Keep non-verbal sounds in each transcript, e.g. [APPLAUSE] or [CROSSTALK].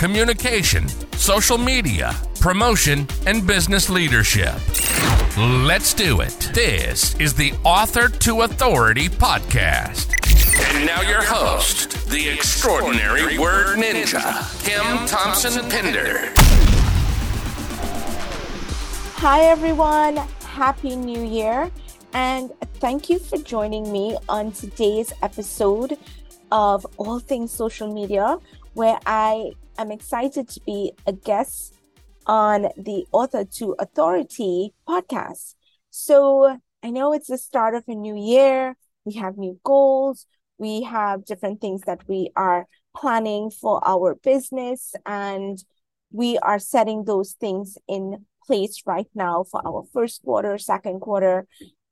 communication, social media, promotion, and business leadership. Let's do it. This is the Author to Authority podcast. And now your host, the extraordinary word ninja, Kim Thompson Pinder. Hi, everyone. Happy New Year. And thank you for joining me on today's episode of All Things Social Media, where I am excited to be a guest on the Author to Authority podcast. So I know it's the start of a new year. We have new goals. We have different things that we are planning for our business, and we are setting those things in place right now for our first quarter, second quarter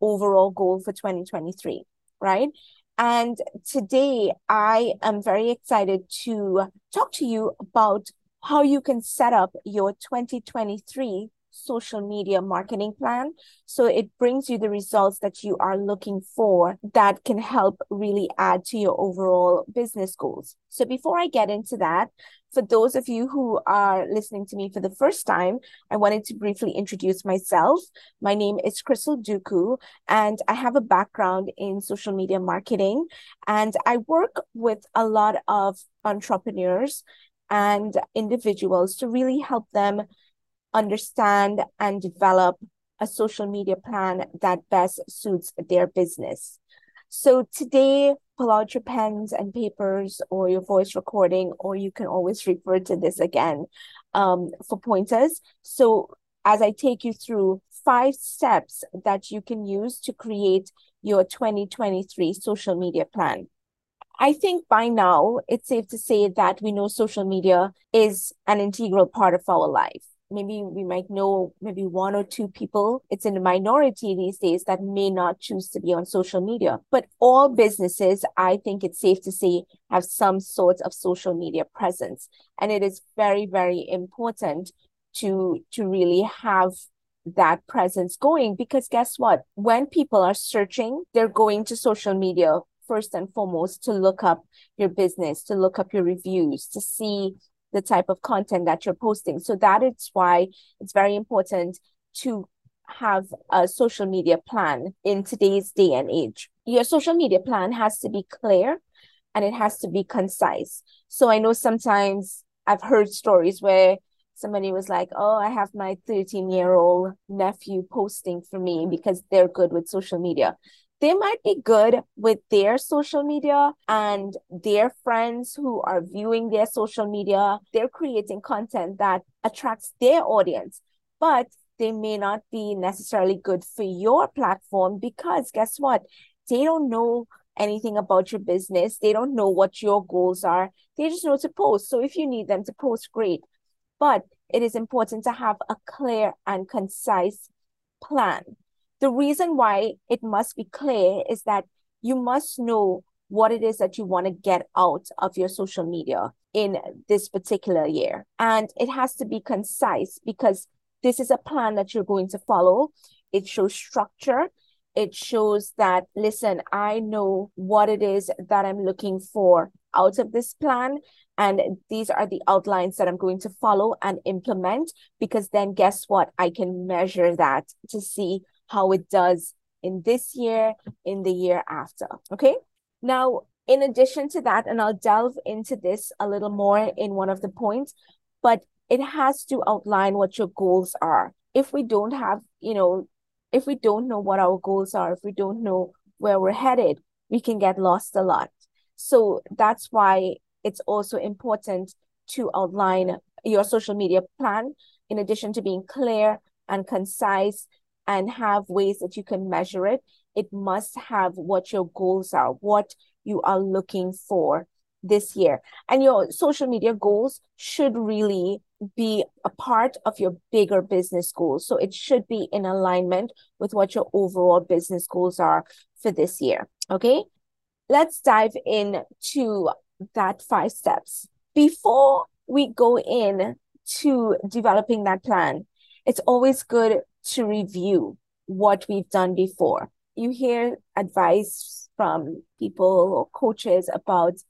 overall goal for 2023, right? And today I am very excited to talk to you about how you can set up your 2023 social media marketing plan. So it brings you the results that you are looking for that can help really add to your overall business goals. So before I get into that, for those of you who are listening to me for the first time, I wanted to briefly introduce myself. My name is Crystal Duku, and I have a background in social media marketing. And I work with a lot of entrepreneurs and individuals to really help them understand and develop a social media plan that best suits their business. So today, pull out your pens and papers or your voice recording, or you can always refer to this again um, for pointers. So as I take you through five steps that you can use to create your 2023 social media plan. I think by now it's safe to say that we know social media is an integral part of our life maybe we might know maybe one or two people. It's in the minority these days that may not choose to be on social media. But all businesses i think it's safe to say have some sort of social media presence. And it is very very important to to really have that presence going because guess what? When people are searching they're going to social media first and foremost to look up your business to look up your reviews to see the type of content that you're posting. So that is why it's very important to have a social media plan in today's day and age. Your social media plan has to be clear and it has to be concise. So I know sometimes I've heard stories where somebody was like, Oh, I have my 13 year old nephew posting for me because they're good with social media they might be good with their social media and their friends who are viewing their social media. They're creating content that attracts their audience, but they may not be necessarily good for your platform because guess what? They don't know anything about your business. They don't know what your goals are. They just know to post. So if you need them to post, great. But it is important to have a clear and concise plan the reason why it must be clear is that you must know what it is that you want to get out of your social media in this particular year. And it has to be concise because this is a plan that you're going to follow. It shows structure. It shows that, listen, I know what it is that I'm looking for out of this plan. And these are the outlines that I'm going to follow and implement because then guess what? I can measure that to see how it does in this year, in the year after. Okay. Now, in addition to that, and I'll delve into this a little more in one of the points, but it has to outline what your goals are. If we don't have, you know, if we don't know what our goals are, if we don't know where we're headed, we can get lost a lot. So that's why it's also important to outline your social media plan in addition to being clear and concise and have ways that you can measure it, it must have what your goals are, what you are looking for this year. And your social media goals should really be a part of your bigger business goals. So it should be in alignment with what your overall business goals are for this year. Okay. Let's dive in to that five steps. Before we go in to developing that plan, it's always good to review what we've done before. You hear advice from people or coaches about it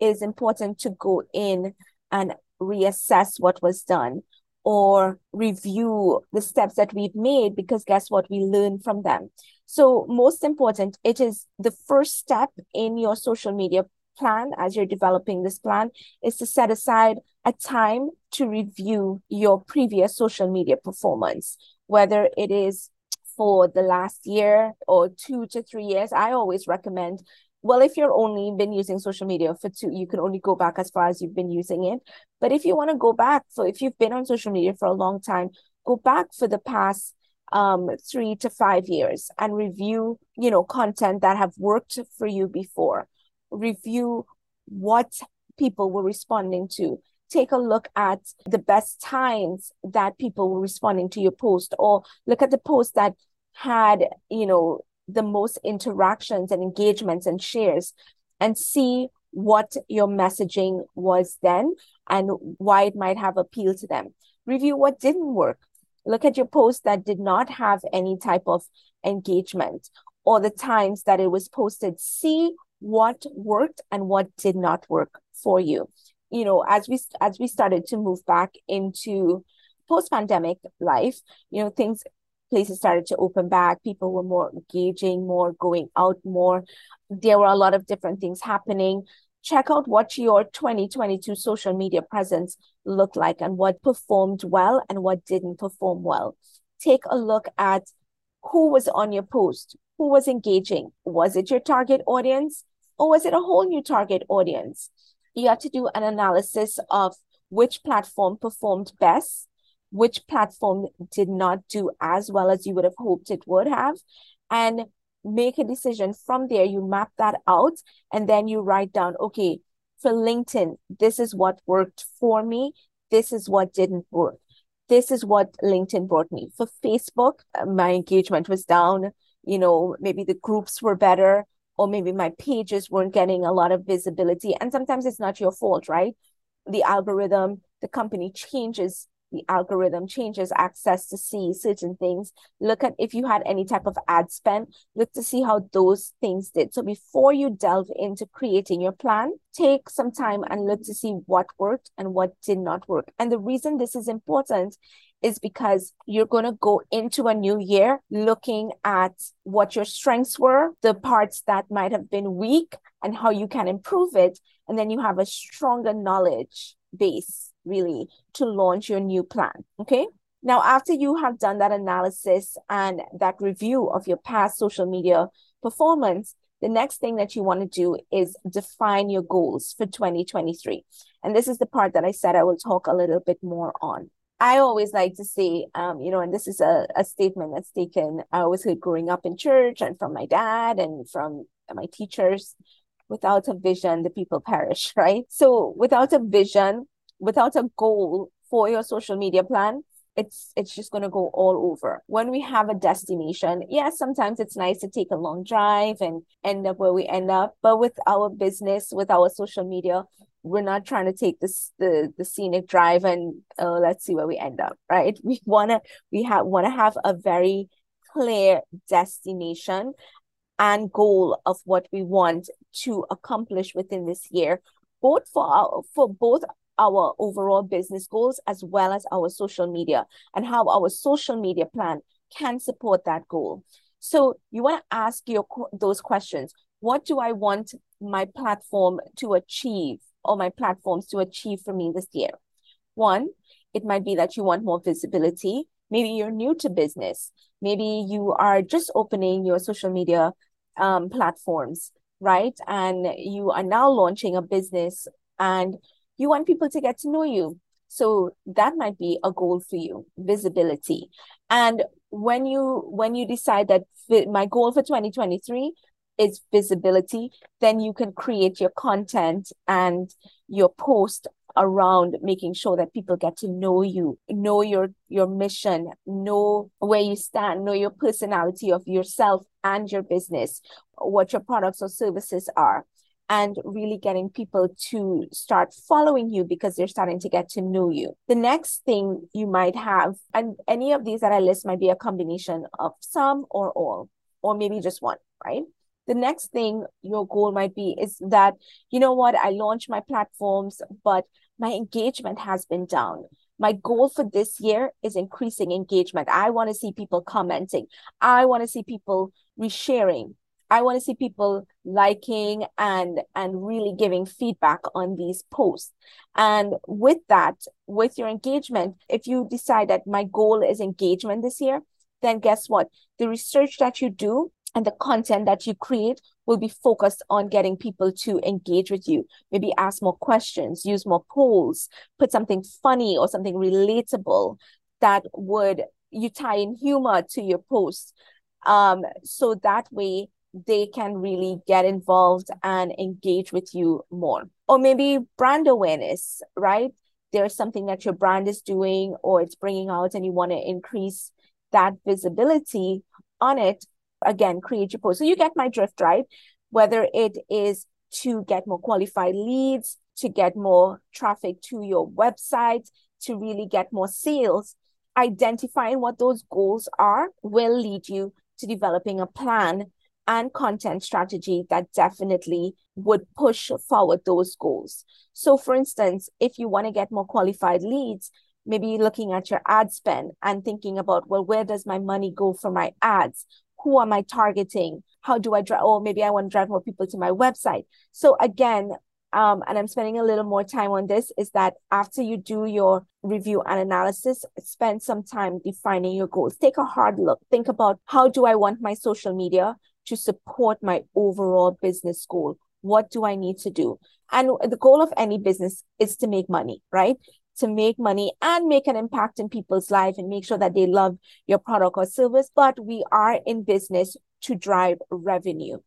is important to go in and reassess what was done or review the steps that we've made because guess what we learn from them so most important it is the first step in your social media plan as you're developing this plan is to set aside a time to review your previous social media performance whether it is for the last year or two to three years. I always recommend well if you're only been using social media for two you can only go back as far as you've been using it. But if you want to go back so if you've been on social media for a long time go back for the past um three to five years and review you know content that have worked for you before review what people were responding to take a look at the best times that people were responding to your post or look at the post that had you know the most interactions and engagements and shares and see what your messaging was then and why it might have appealed to them. Review what didn't work. Look at your post that did not have any type of engagement or the times that it was posted. See what worked and what did not work for you. You know, as we as we started to move back into post-pandemic life, you know, things places started to open back. People were more engaging, more going out more. There were a lot of different things happening. Check out what your 2022 social media presence looked like and what performed well and what didn't perform well. Take a look at who was on your post, who was engaging. Was it your target audience or was it a whole new target audience? You have to do an analysis of which platform performed best which platform did not do as well as you would have hoped it would have and make a decision from there you map that out and then you write down okay for linkedin this is what worked for me this is what didn't work this is what linkedin brought me for facebook uh, my engagement was down you know maybe the groups were better or maybe my pages weren't getting a lot of visibility. And sometimes it's not your fault right? The algorithm the company changes the algorithm changes access to see certain things. Look at if you had any type of ad spend look to see how those things did. So before you delve into creating your plan take some time and look to see what worked and what did not work. And the reason this is important is because you're going to go into a new year looking at what your strengths were, the parts that might have been weak, and how you can improve it. And then you have a stronger knowledge base really to launch your new plan. Okay. Now, after you have done that analysis and that review of your past social media performance, the next thing that you want to do is define your goals for 2023. And this is the part that I said I will talk a little bit more on. I always like to say, um, you know, and this is a, a statement that's taken, I always heard growing up in church and from my dad and from my teachers without a vision, the people perish, [LAUGHS] right? So without a vision, without a goal for your social media plan, it's it's just going to go all over. When we have a destination yes sometimes it's nice to take a long drive and end up where we end up but with our business with our social media we're not trying to take this the the scenic drive and uh, let's see where we end up right? We want to we have want to have a very clear destination and goal of what we want to accomplish within this year both for our for both our overall business goals as well as our social media and how our social media plan can support that goal. So you want to ask your those questions. What do I want my platform to achieve or my platforms to achieve for me this year? One, it might be that you want more visibility. Maybe you're new to business. Maybe you are just opening your social media um, platforms, right? And you are now launching a business and you want people to get to know you. So that might be a goal for you, visibility. And when you when you decide that my goal for 2023 is visibility, then you can create your content and your post around making sure that people get to know you, know your your mission, know where you stand, know your personality of yourself and your business, what your products or services are and really getting people to start following you because they're starting to get to know you. The next thing you might have, and any of these that I list might be a combination of some or all, or maybe just one, right? The next thing your goal might be is that, you know what, I launched my platforms, but my engagement has been down. My goal for this year is increasing engagement. I want to see people commenting. I want to see people resharing. I want to see people liking and and really giving feedback on these posts. And with that, with your engagement, if you decide that my goal is engagement this year, then guess what? The research that you do and the content that you create will be focused on getting people to engage with you. Maybe ask more questions, use more polls, put something funny or something relatable that would you tie in humor to your post. Um, so that way they can really get involved and engage with you more. Or maybe brand awareness, right? There's something that your brand is doing or it's bringing out and you want to increase that visibility on it. Again, create your post. So you get my drift, right? Whether it is to get more qualified leads, to get more traffic to your website, to really get more sales, identifying what those goals are will lead you to developing a plan and content strategy that definitely would push forward those goals. So, for instance, if you want to get more qualified leads, maybe looking at your ad spend and thinking about, well, where does my money go for my ads? Who am I targeting? How do I drive? Or maybe I want to drive more people to my website. So, again, um, and I'm spending a little more time on this, is that after you do your review and analysis, spend some time defining your goals. Take a hard look. Think about how do I want my social media to support my overall business goal? What do I need to do? And the goal of any business is to make money, right? To make money and make an impact in people's life and make sure that they love your product or service. But we are in business to drive revenue.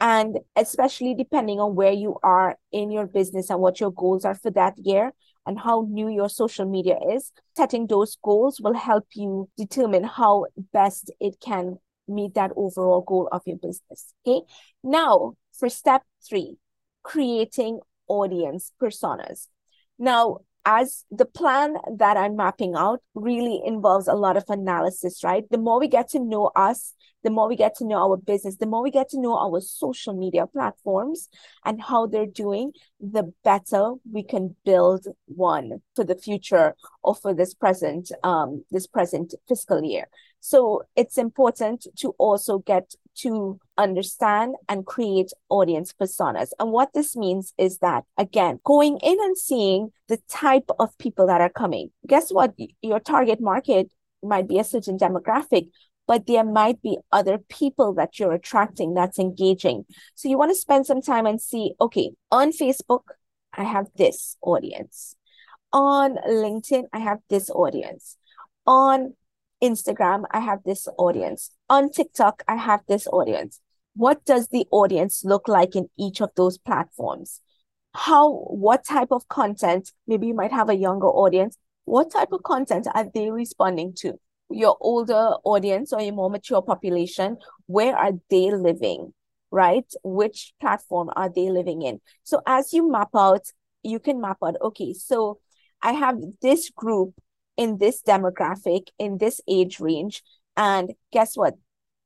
And especially depending on where you are in your business and what your goals are for that year and how new your social media is, setting those goals will help you determine how best it can meet that overall goal of your business. Okay. Now, for step three, creating audience personas. Now, as the plan that I'm mapping out really involves a lot of analysis, right? The more we get to know us, the more we get to know our business, the more we get to know our social media platforms and how they're doing, the better we can build one for the future or for this present um this present fiscal year. So it's important to also get to understand and create audience personas. And what this means is that, again, going in and seeing the type of people that are coming. Guess what? Your target market might be a certain demographic, but there might be other people that you're attracting that's engaging. So you want to spend some time and see, okay, on Facebook, I have this audience. On LinkedIn, I have this audience. On Instagram, I have this audience. On TikTok, I have this audience. What does the audience look like in each of those platforms? How, what type of content? Maybe you might have a younger audience. What type of content are they responding to? Your older audience or your more mature population, where are they living? Right? Which platform are they living in? So as you map out, you can map out, okay, so I have this group in this demographic, in this age range. And guess what?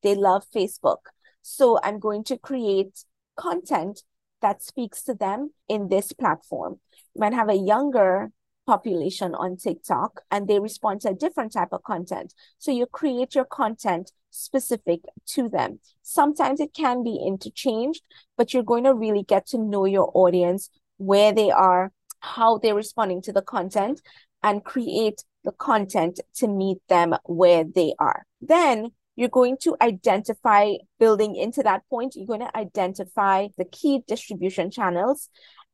They love Facebook. So I'm going to create content that speaks to them in this platform. You might have a younger population on TikTok and they respond to a different type of content. So you create your content specific to them. Sometimes it can be interchanged, but you're going to really get to know your audience, where they are, how they're responding to the content, and create the content to meet them where they are. Then you're going to identify, building into that point, you're going to identify the key distribution channels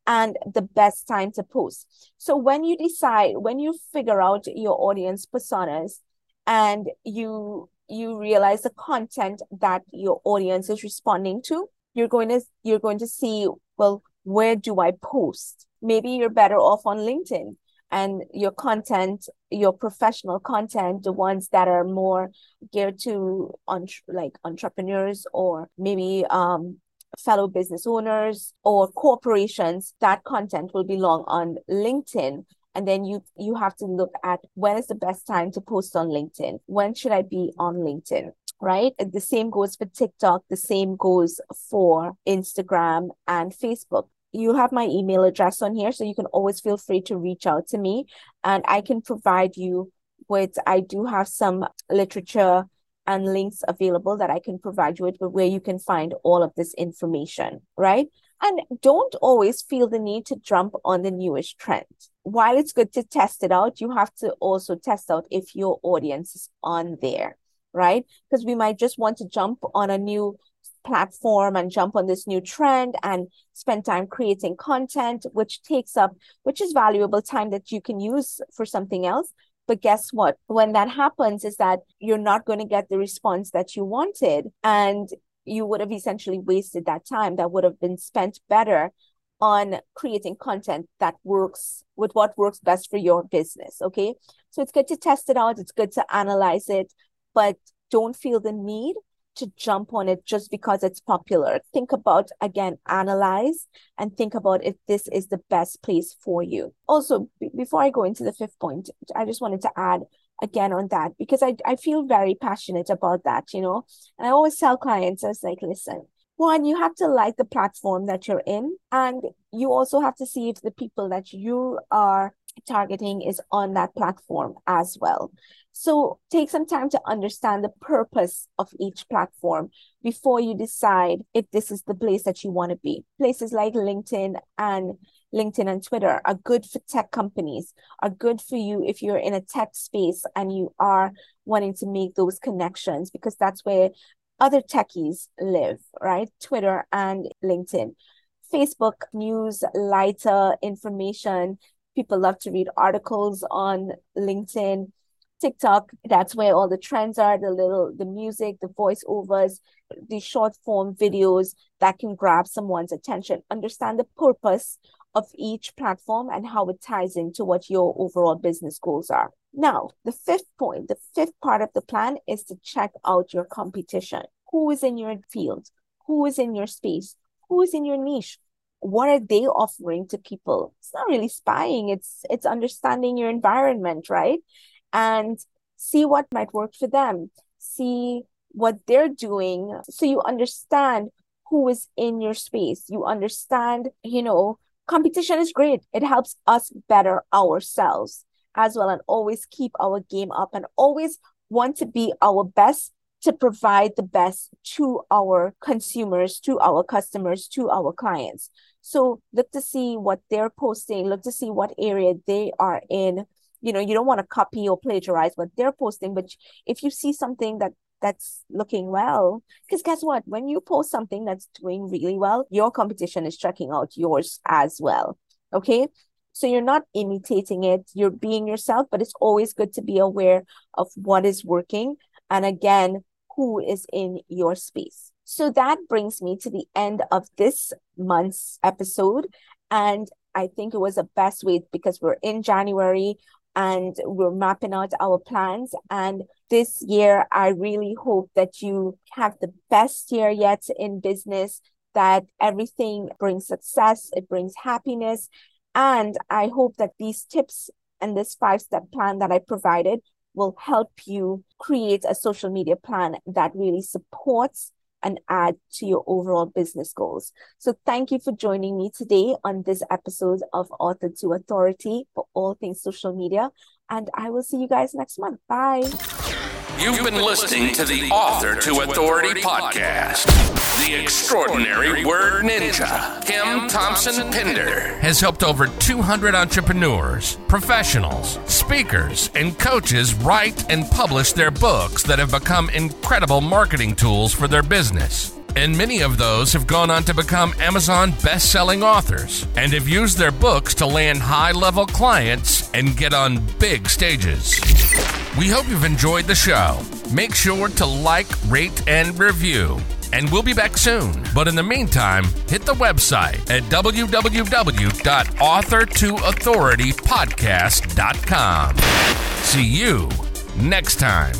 and the best time to post. So when you decide, when you figure out your audience personas and you you realize the content that your audience is responding to, you're going to you're going to see well where do i post maybe you're better off on linkedin and your content your professional content the ones that are more geared to on like entrepreneurs or maybe um fellow business owners or corporations that content will belong on linkedin and then you you have to look at when is the best time to post on linkedin when should i be on linkedin right? The same goes for TikTok, the same goes for Instagram and Facebook. You have my email address on here, so you can always feel free to reach out to me and I can provide you with, I do have some literature and links available that I can provide you with where you can find all of this information, right? And don't always feel the need to jump on the newest trend. While it's good to test it out, you have to also test out if your audience is on there right? Because we might just want to jump on a new platform and jump on this new trend and spend time creating content, which takes up, which is valuable time that you can use for something else. But guess what? When that happens, is that you're not going to get the response that you wanted. And you would have essentially wasted that time that would have been spent better on creating content that works with what works best for your business. Okay. So it's good to test it out. It's good to analyze it but don't feel the need to jump on it just because it's popular. Think about, again, analyze and think about if this is the best place for you. Also, b- before I go into the fifth point, I just wanted to add again on that because I, I feel very passionate about that, you know. And I always tell clients, I was like, listen, one, you have to like the platform that you're in, and you also have to see if the people that you are targeting is on that platform as well. So take some time to understand the purpose of each platform before you decide if this is the place that you want to be. Places like LinkedIn and LinkedIn and Twitter are good for tech companies, are good for you if you're in a tech space and you are wanting to make those connections because that's where other techies live, right? Twitter and LinkedIn. Facebook news, lighter information. People love to read articles on LinkedIn TikTok, that's where all the trends are, the little the music, the voiceovers, the short form videos that can grab someone's attention. Understand the purpose of each platform and how it ties into what your overall business goals are. Now, the fifth point, the fifth part of the plan is to check out your competition. Who is in your field? Who is in your space? Who is in your niche? What are they offering to people? It's not really spying, it's it's understanding your environment, right? And see what might work for them, see what they're doing so you understand who is in your space. You understand, you know, competition is great. It helps us better ourselves as well and always keep our game up and always want to be our best to provide the best to our consumers, to our customers, to our clients. So look to see what they're posting, look to see what area they are in, you know you don't want to copy or plagiarize what they're posting but if you see something that that's looking well because guess what? When you post something that's doing really well your competition is checking out yours as well okay? So you're not imitating it you're being yourself but it's always good to be aware of what is working and again who is in your space. So that brings me to the end of this month's episode and I think it was the best way because we're in January and we're mapping out our plans. And this year, I really hope that you have the best year yet in business, that everything brings success, it brings happiness. And I hope that these tips and this five step plan that I provided will help you create a social media plan that really supports and add to your overall business goals. So thank you for joining me today on this episode of Author to Authority for all things social media. And I will see you guys next month. Bye. You've been listening to the Author to Authority podcast. The extraordinary word ninja, Kim Thompson Pinder, has helped over 200 entrepreneurs, professionals, speakers, and coaches write and publish their books that have become incredible marketing tools for their business. And many of those have gone on to become Amazon best selling authors and have used their books to land high level clients and get on big stages. We hope you've enjoyed the show. Make sure to like, rate, and review. And we'll be back soon. But in the meantime, hit the website at www.author2authoritypodcast.com. See you next time.